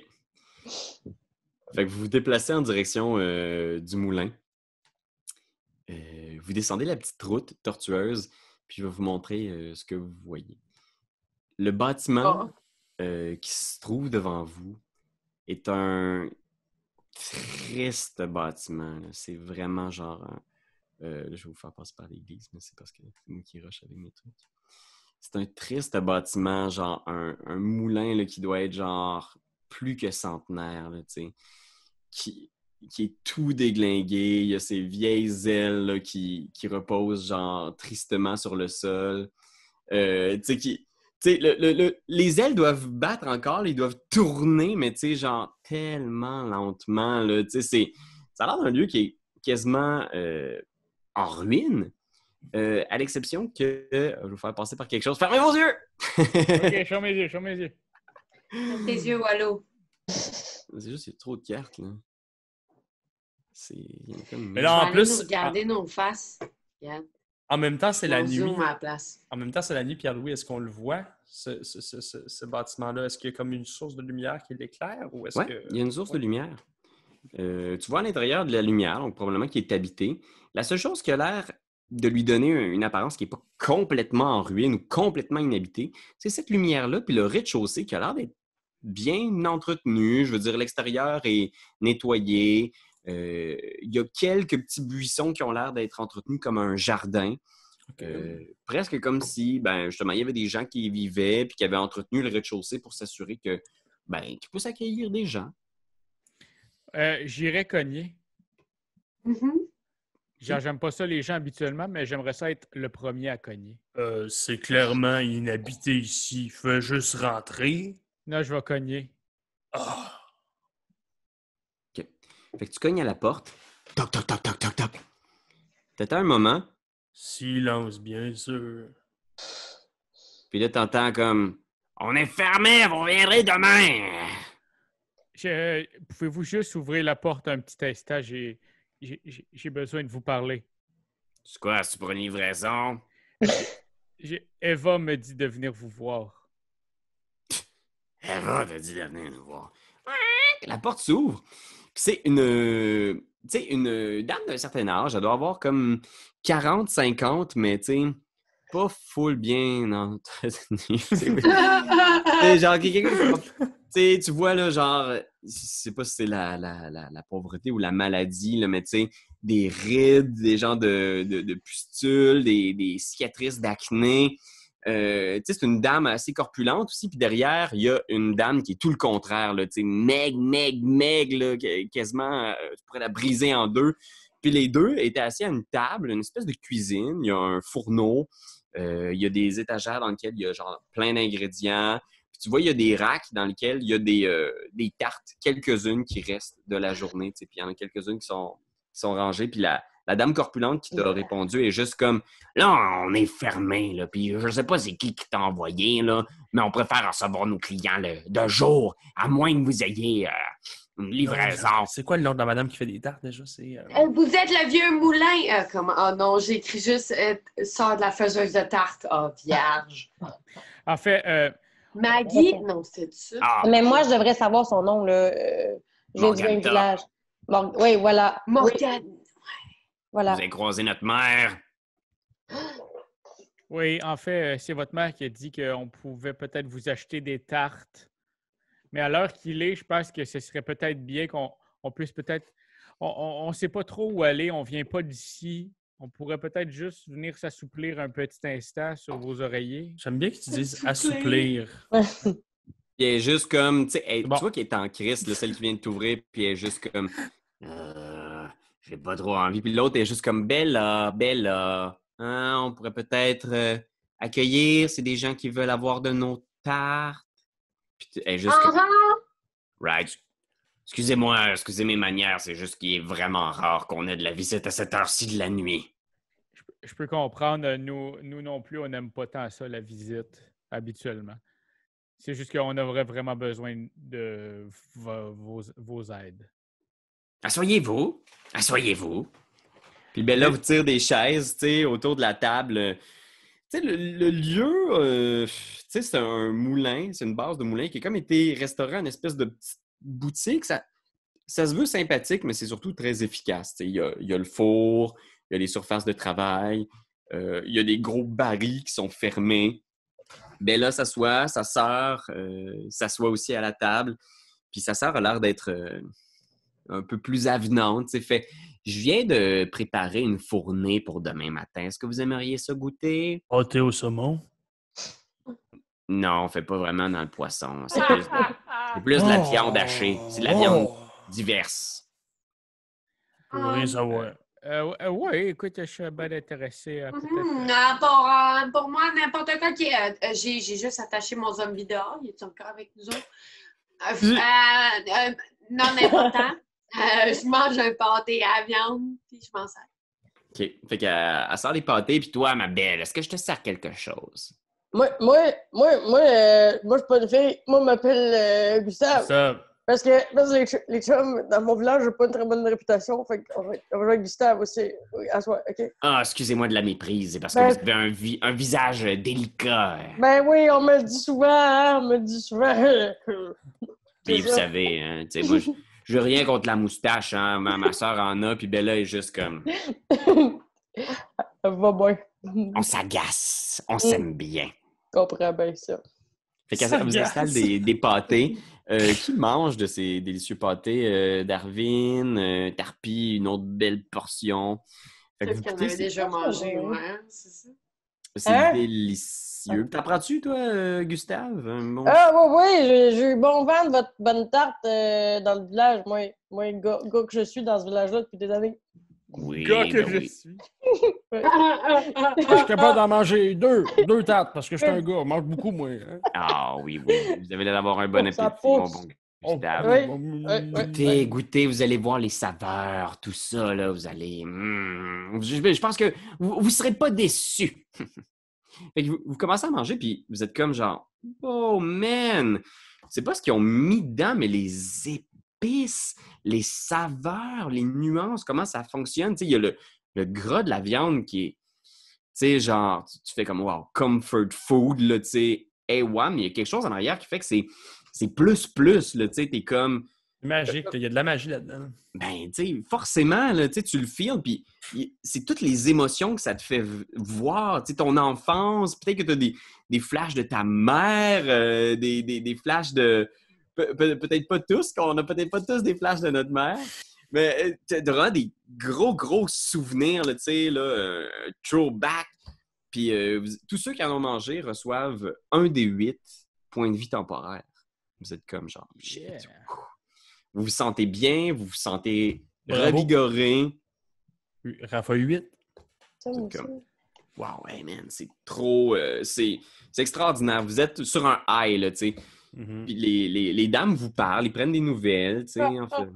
Fait que vous vous déplacez en direction euh, du moulin. Euh, vous descendez la petite route tortueuse, puis je vais vous montrer euh, ce que vous voyez. Le bâtiment qui se trouve devant vous est un triste bâtiment. C'est vraiment genre un- euh, là, je vais vous faire passer par l'église, mais c'est parce que c'est moi qui rush avec mes trucs. C'est un triste bâtiment, genre un, un moulin là, qui doit être genre plus que centenaire, là, tu sais, qui, qui est tout déglingué. Il y a ces vieilles ailes là, qui, qui reposent genre tristement sur le sol. Euh, tu sais, qui. tu sais, le- le- le- les ailes doivent battre encore, là, ils doivent tourner, mais tu sais, genre tellement lentement. Là, tu sais, c'est, ça a l'air d'un lieu qui est quasiment euh, en ruine, Euh, à l'exception que euh, je vais vous faire passer par quelque chose. Fermez vos yeux! Ok, ferme mes yeux, ferme mes yeux. Tes yeux, Wallo. C'est juste, il y a trop de cartes, là. C'est. il y a comme- Mais là, en plus, nous regarder nos faces. Regarde. En même temps, c'est la nuit. zoome à la place. En même temps, c'est la nuit, Pierre-Louis. Est-ce qu'on le voit, ce, ce- ce- ce- ce bâtiment-là? Est-ce qu'il y a comme une source de lumière qui l'éclaire? Ou est-ce Ouais, que... il y a une source de lumière. Euh, tu vois à l'intérieur de la lumière, donc probablement qu'il est habité. La seule chose qui a l'air de lui donner un- une apparence qui n'est pas complètement en ruine ou complètement inhabitée, c'est cette lumière-là, puis le rez-de-chaussée qui a l'air d'être bien entretenu. Je veux dire, l'extérieur est nettoyé. Euh, il y a quelques petits buissons qui ont l'air d'être entretenus comme un jardin. Euh, presque comme si, ben, justement, il y avait des gens qui y vivaient puis qui avaient entretenu le rez-de-chaussée pour s'assurer que, ben, qu'ils puissent accueillir des gens. Euh, J'irais cogner. Mhm. Genre, j'aime pas ça les gens habituellement, mais j'aimerais ça être le premier à cogner. Euh, c'est clairement inhabité ici. Fais juste rentrer. Là, je vais cogner. Ah! Fait que tu cognes à la porte. Toc, toc, toc, toc, toc, toc. T'attends un moment, Silence, bien sûr. puis là, t'entends comme On est fermé, vous reviendrez demain. Je- Pouvez-vous juste ouvrir la porte un petit instant? J'ai j'ai- j'ai- j'ai besoin de vous parler. C'est quoi, c'est pour une livraison? J'ai- Eva me dit de venir vous voir. Eva t'a dit de venir nous voir. La porte s'ouvre. Puis c'est une, tu sais, une dame d'un certain âge. Elle doit avoir comme 40, 50, mais tu sais, pas full bien C'est genre quelqu'un tu vois là, genre, je sais pas si c'est la, la, la, la pauvreté ou la maladie, là, mais tu sais, des rides, des genres de, de, de pustules, des, des cicatrices d'acné. Euh, c'est une dame assez corpulente aussi, puis derrière, il y a une dame qui est tout le contraire, là, meg, meg, meg, là, quasiment, euh, tu pourrais la briser en deux. Puis les deux étaient assis à une table, une espèce de cuisine, il y a un fourneau, euh, il y a des étagères dans lesquelles il y a genre plein d'ingrédients. Puis tu vois, il y a des racks dans lesquels il y a des, tartes, quelques-unes qui restent de la journée. Puis il y en a quelques-unes qui sont, qui sont rangées. Puis la, la dame corpulente qui t'a répondu est juste comme Là, on est fermé, là. Puis je sais pas c'est qui qui t'a envoyé, là, mais on préfère recevoir nos clients le, de jour, à moins que vous ayez euh, une livraison. C'est quoi le nom de la madame qui fait des tartes déjà? C'est. euh, Euh, Vous êtes le vieux moulin. Euh, comment? Oh non, j'ai écrit juste euh, sort de la faiseuse de tarte. Oh, vierge. En fait, euh, Maggie? Non, c'est ça. Ah, Mais moi, je devrais savoir son nom, là. Euh, je viens du village. Mor- Oui, voilà. Oui, Morgane. Voilà. vous avez croisé notre mère. oui, en fait, euh, c'est votre mère qui a dit qu'on pouvait peut-être vous acheter des tartes. Mais à l'heure qu'il est, je pense que ce serait peut-être bien qu'on on puisse peut-être. On ne sait pas trop où aller, on ne vient pas d'ici. On pourrait peut-être juste venir s'assouplir un petit instant sur vos oreillers. J'aime bien que tu dises Assouplir. elle est juste comme, tu sais, elle- Bon. tu vois qu'elle est en crise, là, celle qui vient de t'ouvrir, puis elle est juste comme, Euh, j'ai pas trop envie. Puis l'autre est juste comme, Bella, Bella, hein, on pourrait peut-être euh, accueillir, c'est des gens qui veulent avoir de nos tartes. Puis tu- elle est juste comme, Ah, right. Excusez-moi, excusez mes manières, c'est juste qu'il est vraiment rare qu'on ait de la visite à cette heure-ci de la nuit. Je peux comprendre, euh, nous, nous non plus, on n'aime pas tant ça, la visite, habituellement. C'est juste qu'on aurait vraiment besoin de vo- vos, vos aides. Asseyez-vous, asseyez-vous. Puis Bella vous tire des chaises, tu sais, autour de la table. Euh, Tu sais, le, le lieu, euh, tu sais, c'est un moulin, c'est une base de moulin qui a comme été restauré en espèce de petite boutique. Ça, ça se veut sympathique, mais c'est surtout très efficace. Il y a, il y a le four, il y a les surfaces de travail, euh, il y a des gros barils qui sont fermés. Bella s'assoit, sa sœur euh, s'assoit aussi à la table. Puis sa sœur a l'air d'être un peu plus avenante. tu sais. Fait, je viens de préparer une fournée pour demain matin. Est-ce que vous aimeriez ça goûter? Pâté au saumon? Non, on fait pas vraiment dans le poisson. C'est plus, de- c'est plus de la viande hachée. C'est de la viande Oh! diverse. Je veux rien savoir. oui, écoute, je suis bien intéressé à peut-être. hum, euh, pour, euh, pour moi, n'importe quoi qui euh, j'ai, j'ai juste attaché mon zombie dehors. Il est encore avec nous autres? Euh, euh, euh, non important. Euh, je mange un pâté à la viande, puis je m'en sers. OK. Fait qu'elle elle sort des pâtés, puis toi, ma belle, est-ce que je te sers quelque chose? Moi, moi, moi, moi, euh, moi, je suis pas une fille. Moi, je m'appelle euh, Gustave. Ça, Parce que, parce que les, ch- les chums, dans mon village, j'ai pas une très bonne réputation. Fait qu'on va, on va jouer avec Gustave aussi. Oui, à soi, OK? Ah, excusez-moi de la méprise, c'est parce que Ben- vous avez un, vi- un visage euh, délicat. euh. Ben oui, on me le dit souvent, hein, on me le dit souvent. Puis vous savez, hein, tu sais, moi, je rien contre la moustache, hein. Ma, ma soeur en a, puis Bella est juste comme... Va bien. On s'agace, on s'aime bien. Je comprends bien ça. Fait qu'elle Ça vous installe des, des pâtés. Euh, qui mange de ces délicieux pâtés? Euh, Darwin, euh, Tarpi, une autre belle portion. Fait que Peut-être goûtez, avait déjà mangé, ouais, c'est ça? C'est Hein? délicieux. T'en prends-tu, toi, euh, Gustave? Bon- Ah oui, oui, j'ai- eu bon vent de votre bonne tarte euh, dans le village. Moi, moi gars, gars que je suis dans ce village-là depuis des années. Oui, Gars que ben je oui. suis. Je Je suis capable d'en manger deux, deux tartes, parce que je suis un gars, je mange beaucoup, moi. hein. Ah oui, oui. Vous avez l'air d'avoir un bon appétit, mon bon Gustave. Oui. mm, Ouais, ouais. Goûtez, vous allez voir les saveurs, tout ça, là, vous allez... mm, je, je pense que vous ne serez pas déçus. Fait que vous, vous commencez à manger, puis vous êtes comme genre, oh man! C'est pas ce qu'ils ont mis dedans, mais les épices, les saveurs, les nuances, comment ça fonctionne. Tu sais, il y a le, le gras de la viande qui est, tu sais, genre, tu, tu fais comme, wow, comfort food, là, tu sais, hey, ouais, mais il y a quelque chose en arrière qui fait que c'est, c'est plus, plus, là, tu sais, t'es comme, magique, il y a de la magie là-dedans. ben, tu sais, forcément, là, tu le feels, puis c'est toutes les émotions que ça te fait voir, tu sais, ton enfance, peut-être que tu as des, des flashs de ta mère, euh, des, des- des flashs de... pe- pe- Peut-être pas tous, qu'on n'a peut-être pas tous des flashs de notre mère, mais tu auras des gros, gros souvenirs, tu sais, là, euh, throwback. Puis euh, tous ceux qui en ont mangé reçoivent un des huit points de vie temporaires. Vous êtes comme genre, shit, Yeah. vous vous sentez bien, vous vous sentez Bravo. revigoré. Rafa 8. Ça, moi C'est aussi. comme- Wow, hey man, c'est trop. euh, c'est extraordinaire. Vous êtes sur un high, là, tu sais. Mhm. Puis les, les, les dames vous parlent, ils prennent des nouvelles, tu sais. en fait.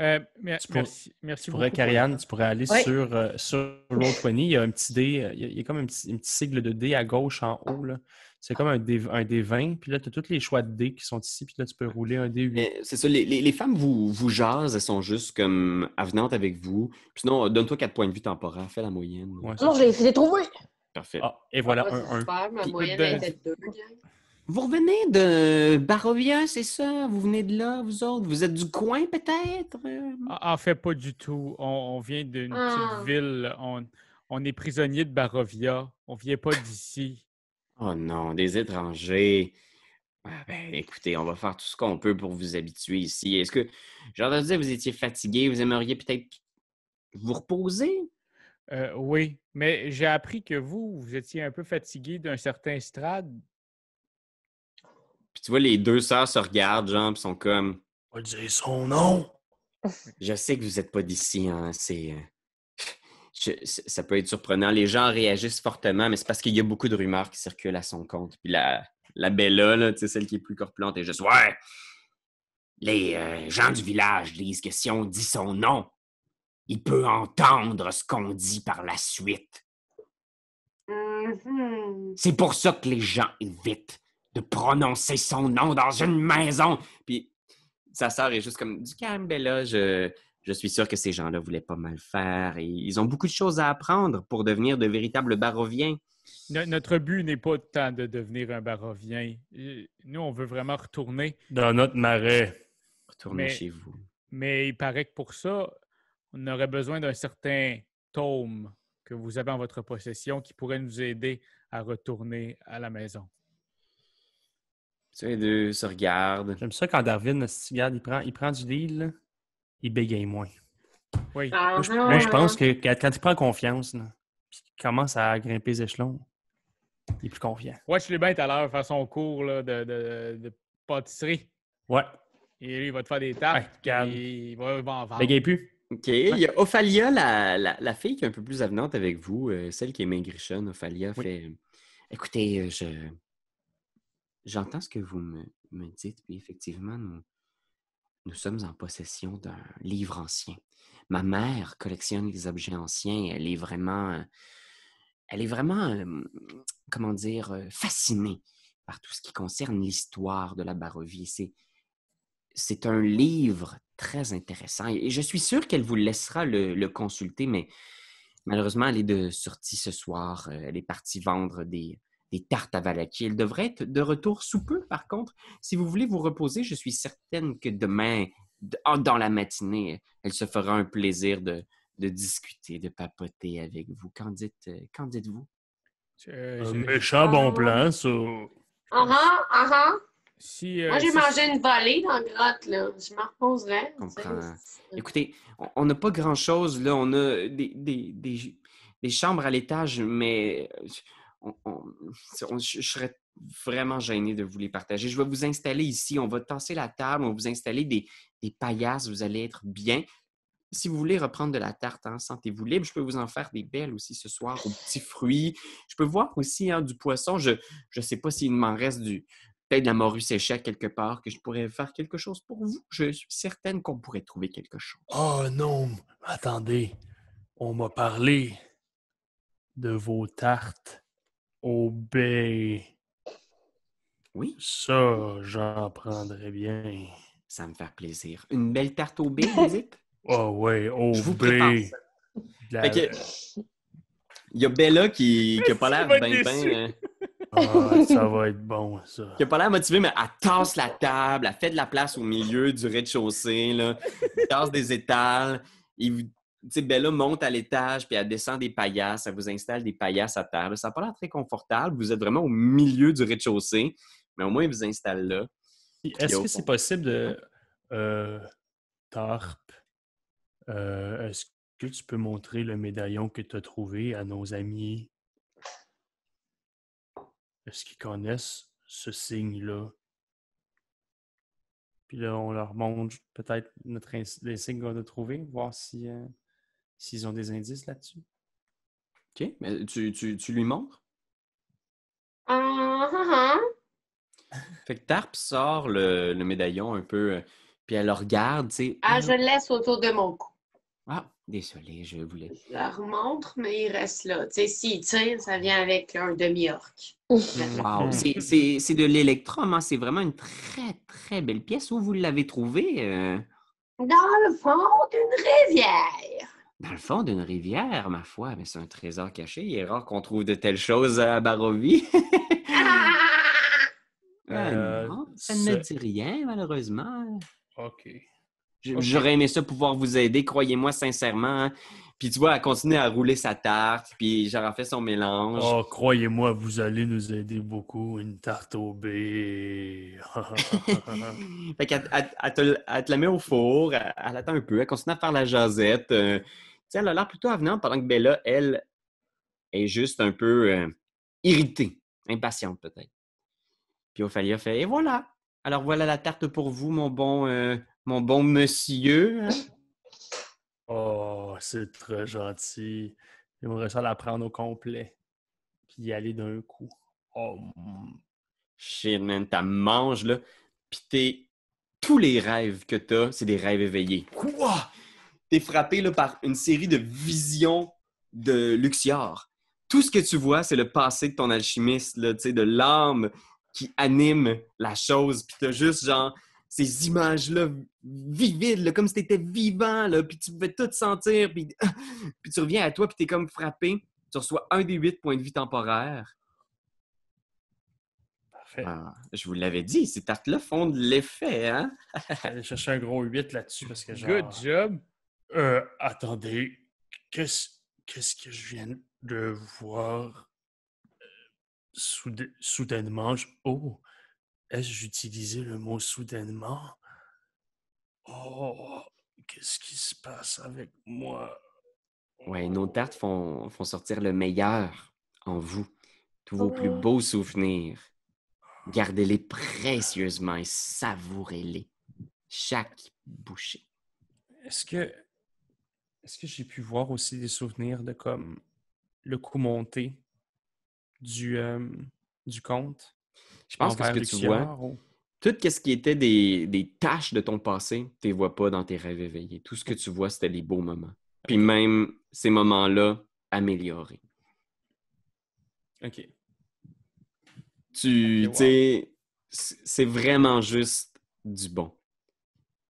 Euh, mer- Tu pourrais- merci, merci Tu pourrais, beaucoup. Karianne, tu pourrais aller sur, euh, sur Roll20. Il y a un petit dé, euh, il y a, il y a comme un petit, un petit sigle de dé à gauche en haut. là. C'est comme un dé, un dé 20. Puis là, tu as tous les choix de dés qui sont ici. Puis là, tu peux rouler un dé 8. Mais C'est ça, les, les, les femmes vous, vous jasent, elles sont juste comme avenantes avec vous. Puis sinon, donne-toi 4 points de vie temporaires, fais la moyenne. Ouais, Non, je l'ai- trouvé. Parfait. Ah, et voilà, Ah, un c'est 1. super, ma Puis- moyenne de- était deux, gang. Vous revenez de Barovia, c'est ça? Vous venez de là, vous autres? Vous êtes du coin, peut-être? Euh, En en fait, pas du tout. On, on vient d'une Ah. petite ville. On, on est prisonnier de Barovia. On vient pas d'ici. Oh non, des étrangers. Ah ben, écoutez, on va faire tout ce qu'on peut pour vous habituer ici. Est-ce que, j'ai entendu dire que vous étiez fatigué, vous aimeriez peut-être vous reposer? Euh, oui, mais j'ai appris que vous, vous étiez un peu fatigué d'un certain strade. Puis tu vois, les deux sœurs se regardent, genre, puis sont comme, On va dire son nom. je sais que vous n'êtes pas d'ici, hein, c'est... je- ça peut être surprenant. Les gens réagissent fortement, mais c'est parce qu'il y a beaucoup de rumeurs qui circulent à son compte. Puis la, la Bella, là, celle qui est plus corpulente, est juste Ouais! Les euh, gens du village disent que si on dit son nom, il peut entendre ce qu'on dit par la suite. Mhm. C'est pour ça que les gens évitent de prononcer son nom dans une maison. Puis sa sœur est juste comme du calme, Bella. Je, je suis sûr que ces gens-là voulaient pas mal faire et ils ont beaucoup de choses à apprendre pour devenir de véritables baroviens. No- notre but n'est pas tant de devenir un barovien. Euh, Nous, on veut vraiment retourner. Dans notre marais. Retournez Mais- chez vous. Mais il paraît que pour ça, on aurait besoin d'un certain tome que vous avez en votre possession qui pourrait nous aider à retourner à la maison. Les deux se regardent. J'aime ça quand Darwin, si tu regardes, il prend, il prend du deal, là, il bégaye moins. Oui. Moi, je, Ah, moi, je pense que quand, il prend confiance, là, puis qu'il commence à grimper les échelons, il est plus confiant. Watch les bien tout à l'heure faire son cours là, de, de- de pâtisserie. Ouais, Et lui, il va te faire des tartes. Ouais, il va, il va en vendre. bégaye plus. OK. Il y a Ophalia, la, la, la fille qui est un peu plus avenante avec vous, euh, celle qui est maigrichonne. Ophalia Oui. fait Écoutez, euh, je. J'entends ce que vous me, me dites, puis effectivement, nous, nous sommes en possession d'un livre ancien. Ma mère collectionne les objets anciens. Elle est vraiment, euh, elle est vraiment, euh, comment dire, euh, fascinée par tout ce qui concerne l'histoire de la Barovie. C'est, c'est un livre très intéressant et je suis sûr qu'elle vous laissera le, le consulter, mais malheureusement, elle est de sortie ce soir. Elle est partie vendre des, des tartes à Valaki. Elle devrait être de retour sous peu, par contre. Si vous voulez vous reposer, je suis certaine que demain, ah, dans la matinée, elle se fera un plaisir de, de discuter, de papoter avec vous. Qu'en dites, euh, qu'en dites-vous? Je- Un méchant bon plan, ça. Ah ah, ah si, euh, Moi, j'ai si- mangé une volée dans la grotte, là. Je m'en comprends. Écoutez, on- n'a pas grand-chose, là. On a des, des- des- des chambres à l'étage, mais euh, on- je serais vraiment gêné de vous les partager. Je vais vous installer ici. On va tasser la table, on va vous installer des, paillasses. Vous allez être bien. Si vous voulez reprendre de la tarte, hein, sentez-vous libre. Je peux vous en faire des belles aussi ce soir aux petits fruits. Je peux voir aussi hein, du poisson. Je ne sais pas s'il m'en reste du peut-être de la morue séchée quelque part, que je pourrais faire quelque chose pour vous. Je suis certaine qu'on pourrait trouver quelque chose. Oh non, attendez. On m'a parlé de vos tartes au baies. Oui, Ça, j'en prendrais bien. ça me fait plaisir. Une belle tarte au vous dites? Oh ouais, au Je vous la- Fait que- Il y a Bella qui n'a pas l'air bien, bien, euh, Ah, ça va être bon, ça. qui a pas l'air motivée, mais elle tasse la table, elle fait de la place au milieu du rez-de-chaussée, là. Elle tasse des étals. Sais, Bella monte à l'étage, puis elle descend des paillasses, elle vous installe des paillasses à terre. Ça n'a pas l'air très confortable. Vous êtes vraiment au milieu du rez-de-chaussée, mais au moins, il vous installe là. Est-ce que c'est possible de. Euh, Tarp, euh, est-ce que tu peux montrer le médaillon que tu as trouvé à nos amis? Est-ce qu'ils connaissent ce signe-là? Puis là, on leur montre peut-être notre les signes qu'on a trouvés, voir si, euh, s'ils ont des indices là-dessus. OK? Mais tu, tu- tu lui montres? Ah ah ah. Fait que Tarp sort le, le médaillon un peu, euh, puis elle le regarde, tu sais. Ah, je le laisse autour de mon cou. Ah, désolé, je voulais. Je la remontre, mais il reste là. Tu sais, s'il tire, ça vient avec un demi-orc. Wow, c'est- c'est c'est de l'électrum, hein? c'est vraiment une très, très belle pièce. Où vous l'avez trouvé? euh, Dans le fond d'une rivière. Dans le fond d'une rivière, ma foi, mais c'est un trésor caché. Il est rare qu'on trouve de telles choses à Barovie. Ah! Euh, non, ça ne me dit rien, malheureusement. OK. J'aurais aimé ça pouvoir vous aider, croyez-moi sincèrement. hein. Puis tu vois, elle continue à rouler sa tarte, puis elle fait son mélange. Oh, croyez-moi, vous allez nous aider beaucoup. Une tarte au baies. fait qu'elle elle- elle te, elle te la met au four, elle, attend un peu, elle continue à faire la jasette. euh, sais, elle a l'air plutôt avenante pendant que Bella, elle, est juste un peu euh, irritée, impatiente peut-être. Puis Ophalia fait Et voilà! Alors voilà la tarte pour vous, mon bon, euh, mon bon monsieur. hein? Oh, c'est très gentil. J'aimerais ça la prendre au complet. Puis y aller d'un coup. Oh, mm. Shit, man, t'as mange, là. Puis t'es... Tous les rêves que t'as, c'est des rêves éveillés. Quoi? T'es frappé là, par une série de visions de Luxior. Tout ce que tu vois, c'est le passé de ton alchimiste, là, tu sais, de l'âme qui anime la chose. Puis t'as juste, genre, ces images-là vivides, là, comme si t'étais vivant, là, puis tu pouvais tout sentir. Puis, puis tu reviens à toi, puis t'es comme frappé. Tu reçois un des huit points de vie temporaires. Parfait. Ah, je vous l'avais dit, ces tartes-là font de l'effet, hein? J'allais chercher un gros 8 là-dessus parce que genre... Good job. Euh, attendez. Qu'est-ce qu'est-ce que je viens de voir euh, soudai- soudainement? je- Oh, est-ce que j'utilisais le mot soudainement? Oh, qu'est-ce qui se passe avec moi? Ouais, nos tartes font, font sortir le meilleur en vous, tous vos plus beaux souvenirs. Gardez-les précieusement et savourez-les. Chaque bouchée. Est-ce que est-ce que j'ai pu voir aussi des souvenirs de comme le coup monté du, euh, du conte? Je pense que ce que tu vois, ou- tout ce qui était des, des tâches de ton passé, tu les vois pas dans tes rêves éveillés. Tout ce que tu vois, c'était les beaux moments. Puis même ces moments-là améliorés. OK. Tu wow. sais, c'est vraiment juste du bon.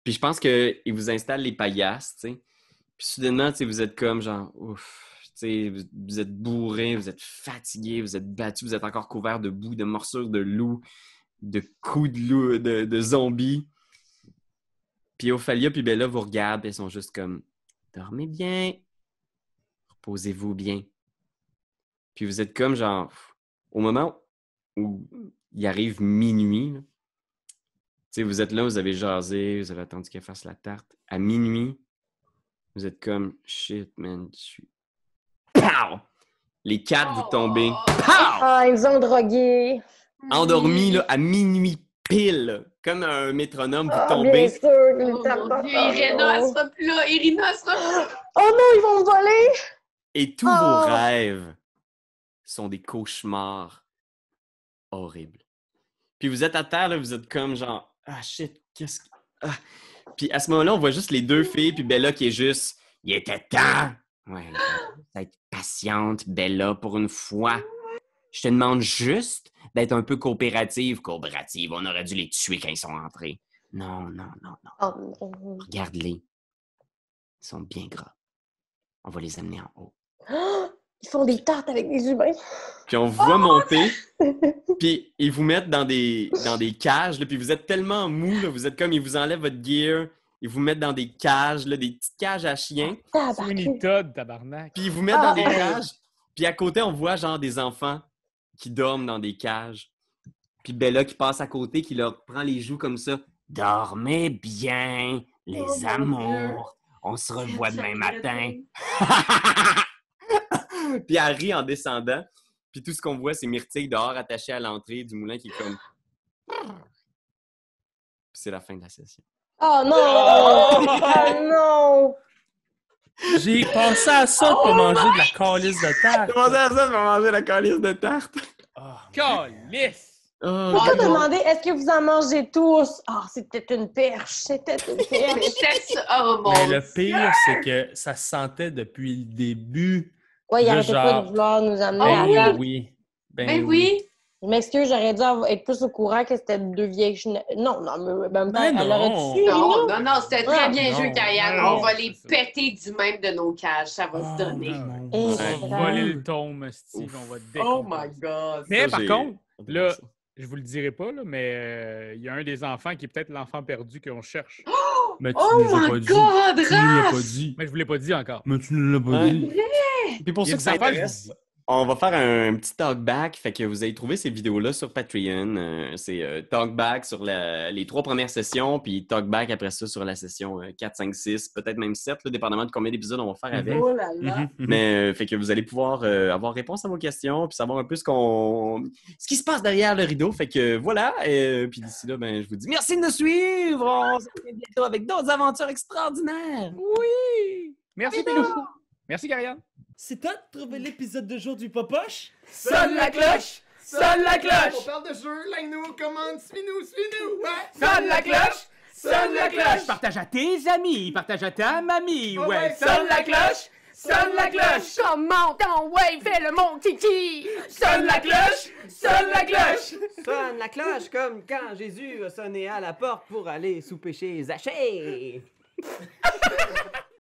Puis je pense qu'il vous installe les paillasses, tu sais. Puis soudainement, vous êtes comme genre, ouf, vous, êtes bourré, vous êtes fatigué, vous êtes battu, vous êtes encore couvert de boue, de morsures de loup, de coups de loup, de, de zombies. Puis Ophalia puis Bella vous regardent, elles sont juste comme, dormez bien, reposez-vous bien. Puis vous êtes comme genre, au moment où il arrive minuit, vous êtes là, vous avez jasé, vous avez attendu qu'elle fasse la tarte. À minuit, vous êtes comme shit, man, je suis. Pow! Les quatre, vous tombez. Pow! Ah, ils ont drogué. Endormi, là, à minuit pile, comme un métronome, vous Ah, bien tombez. sûr. les Oh mon Dieu. Irina, elle sera plus là. Irina sera plus là. Oh non, ils vont me voler! Et tous Oh. vos rêves sont des cauchemars horribles. Puis vous êtes à terre, là, vous êtes comme genre, ah shit, qu'est-ce que. Ah. Puis à ce moment-là, on voit juste les deux filles, puis Bella qui est juste, il était temps! Ouais, être patiente, Bella, pour une fois. Je te demande juste d'être un peu coopérative. Coopérative, on aurait dû les tuer quand ils sont entrés. Non, non, non, non. Oh. Regarde-les. Ils sont bien gras. On va les amener en haut. Ah, Ils font des tartes avec des humains. Puis on vous voit monter, puis ils vous mettent dans des, dans des cages, là, puis vous êtes tellement mou, là, vous êtes comme, ils vous enlèvent votre gear, ils vous mettent dans des cages, là, des petites cages à chiens, Sweeney Tabarnak. Todd, tabarnak. puis ils vous mettent Ah, dans des hey. cages, puis à côté, on voit genre des enfants qui dorment dans des cages, puis Bella qui passe à côté, qui leur prend les joues comme ça. Dormez bien, les Oh, amours. On se revoit demain matin. puis elle rit en descendant. Puis tout ce qu'on voit, c'est Myrtille dehors attachée à l'entrée du moulin qui est comme. Puis c'est la fin de la session. Oh non! Oh non! J'ai pensé à ça pour manger de la calice de terre. Comment ça, ça, pour manger la calice de tarte? Ah, Calice! Oh, Pourquoi non. demander est-ce que vous en mangez tous? Ah, c'était une perche, c'était une perche. Oh mon Mais le pire, c'est que ça se sentait depuis le début. Ouais, il arrêtait pas de vouloir nous amener Ah à Ben la table. oui. Ben, Ben oui. Je m'excuse, j'aurais dû être plus au courant que c'était deux vieilles Non, non, mais même temps, Ben elle non. aurait Non, non, non, c'était très Ah, bien non, joué, Kayane. On va les péter du même de nos cages. Ça va Oh, se donner. On va voler le tome, Steve. Ouf. On va Oh my God. Mais Ça, par contre, là, je vous le dirai pas, là, mais euh, il y a un des enfants qui est peut-être l'enfant perdu qu'on cherche. Mais tu Oh pas my dit. God, Tu nous l'as pas Raph! dit. Mais je vous l'ai pas dit encore. Mais tu nous l'as pas Ouais. dit. Puis pour ceux qui s'intéressent, on va faire un petit talkback. Fait que vous allez trouver ces vidéos-là sur Patreon. Euh, c'est euh, talkback sur la- les trois premières sessions, puis talkback après ça sur la session euh, 4, 5, 6, peut-être même 7, là, dépendamment de combien d'épisodes on va faire avec. Oh là là. Mhm, mhm. Mais euh, fait que vous allez pouvoir euh, avoir réponse à vos questions, puis savoir un peu ce qu'on ce qui se passe derrière le rideau. Fait que voilà. euh, puis d'ici là, ben, je vous dis merci de nous suivre. On se retrouve bientôt avec d'autres aventures extraordinaires. Oui! Merci, Pilou. Merci, Karianne. C'est toi de trouver l'épisode de jour du Popoche? Sonne la cloche! Sonne la On cloche! parle de jeu, like-nous, commande, suis-nous, suis-nous! Ouais! Sonne la cloche! Sonne la cloche! Partage à tes amis, partage à ta mamie, Ouais, ouais, Sonne la cloche! Sonne la cloche! Comment ton ouais, fais le mon kiki! Sonne la cloche! Sonne la cloche! Sonne la cloche comme quand Jésus a sonné à la porte pour aller sous péché Zachée.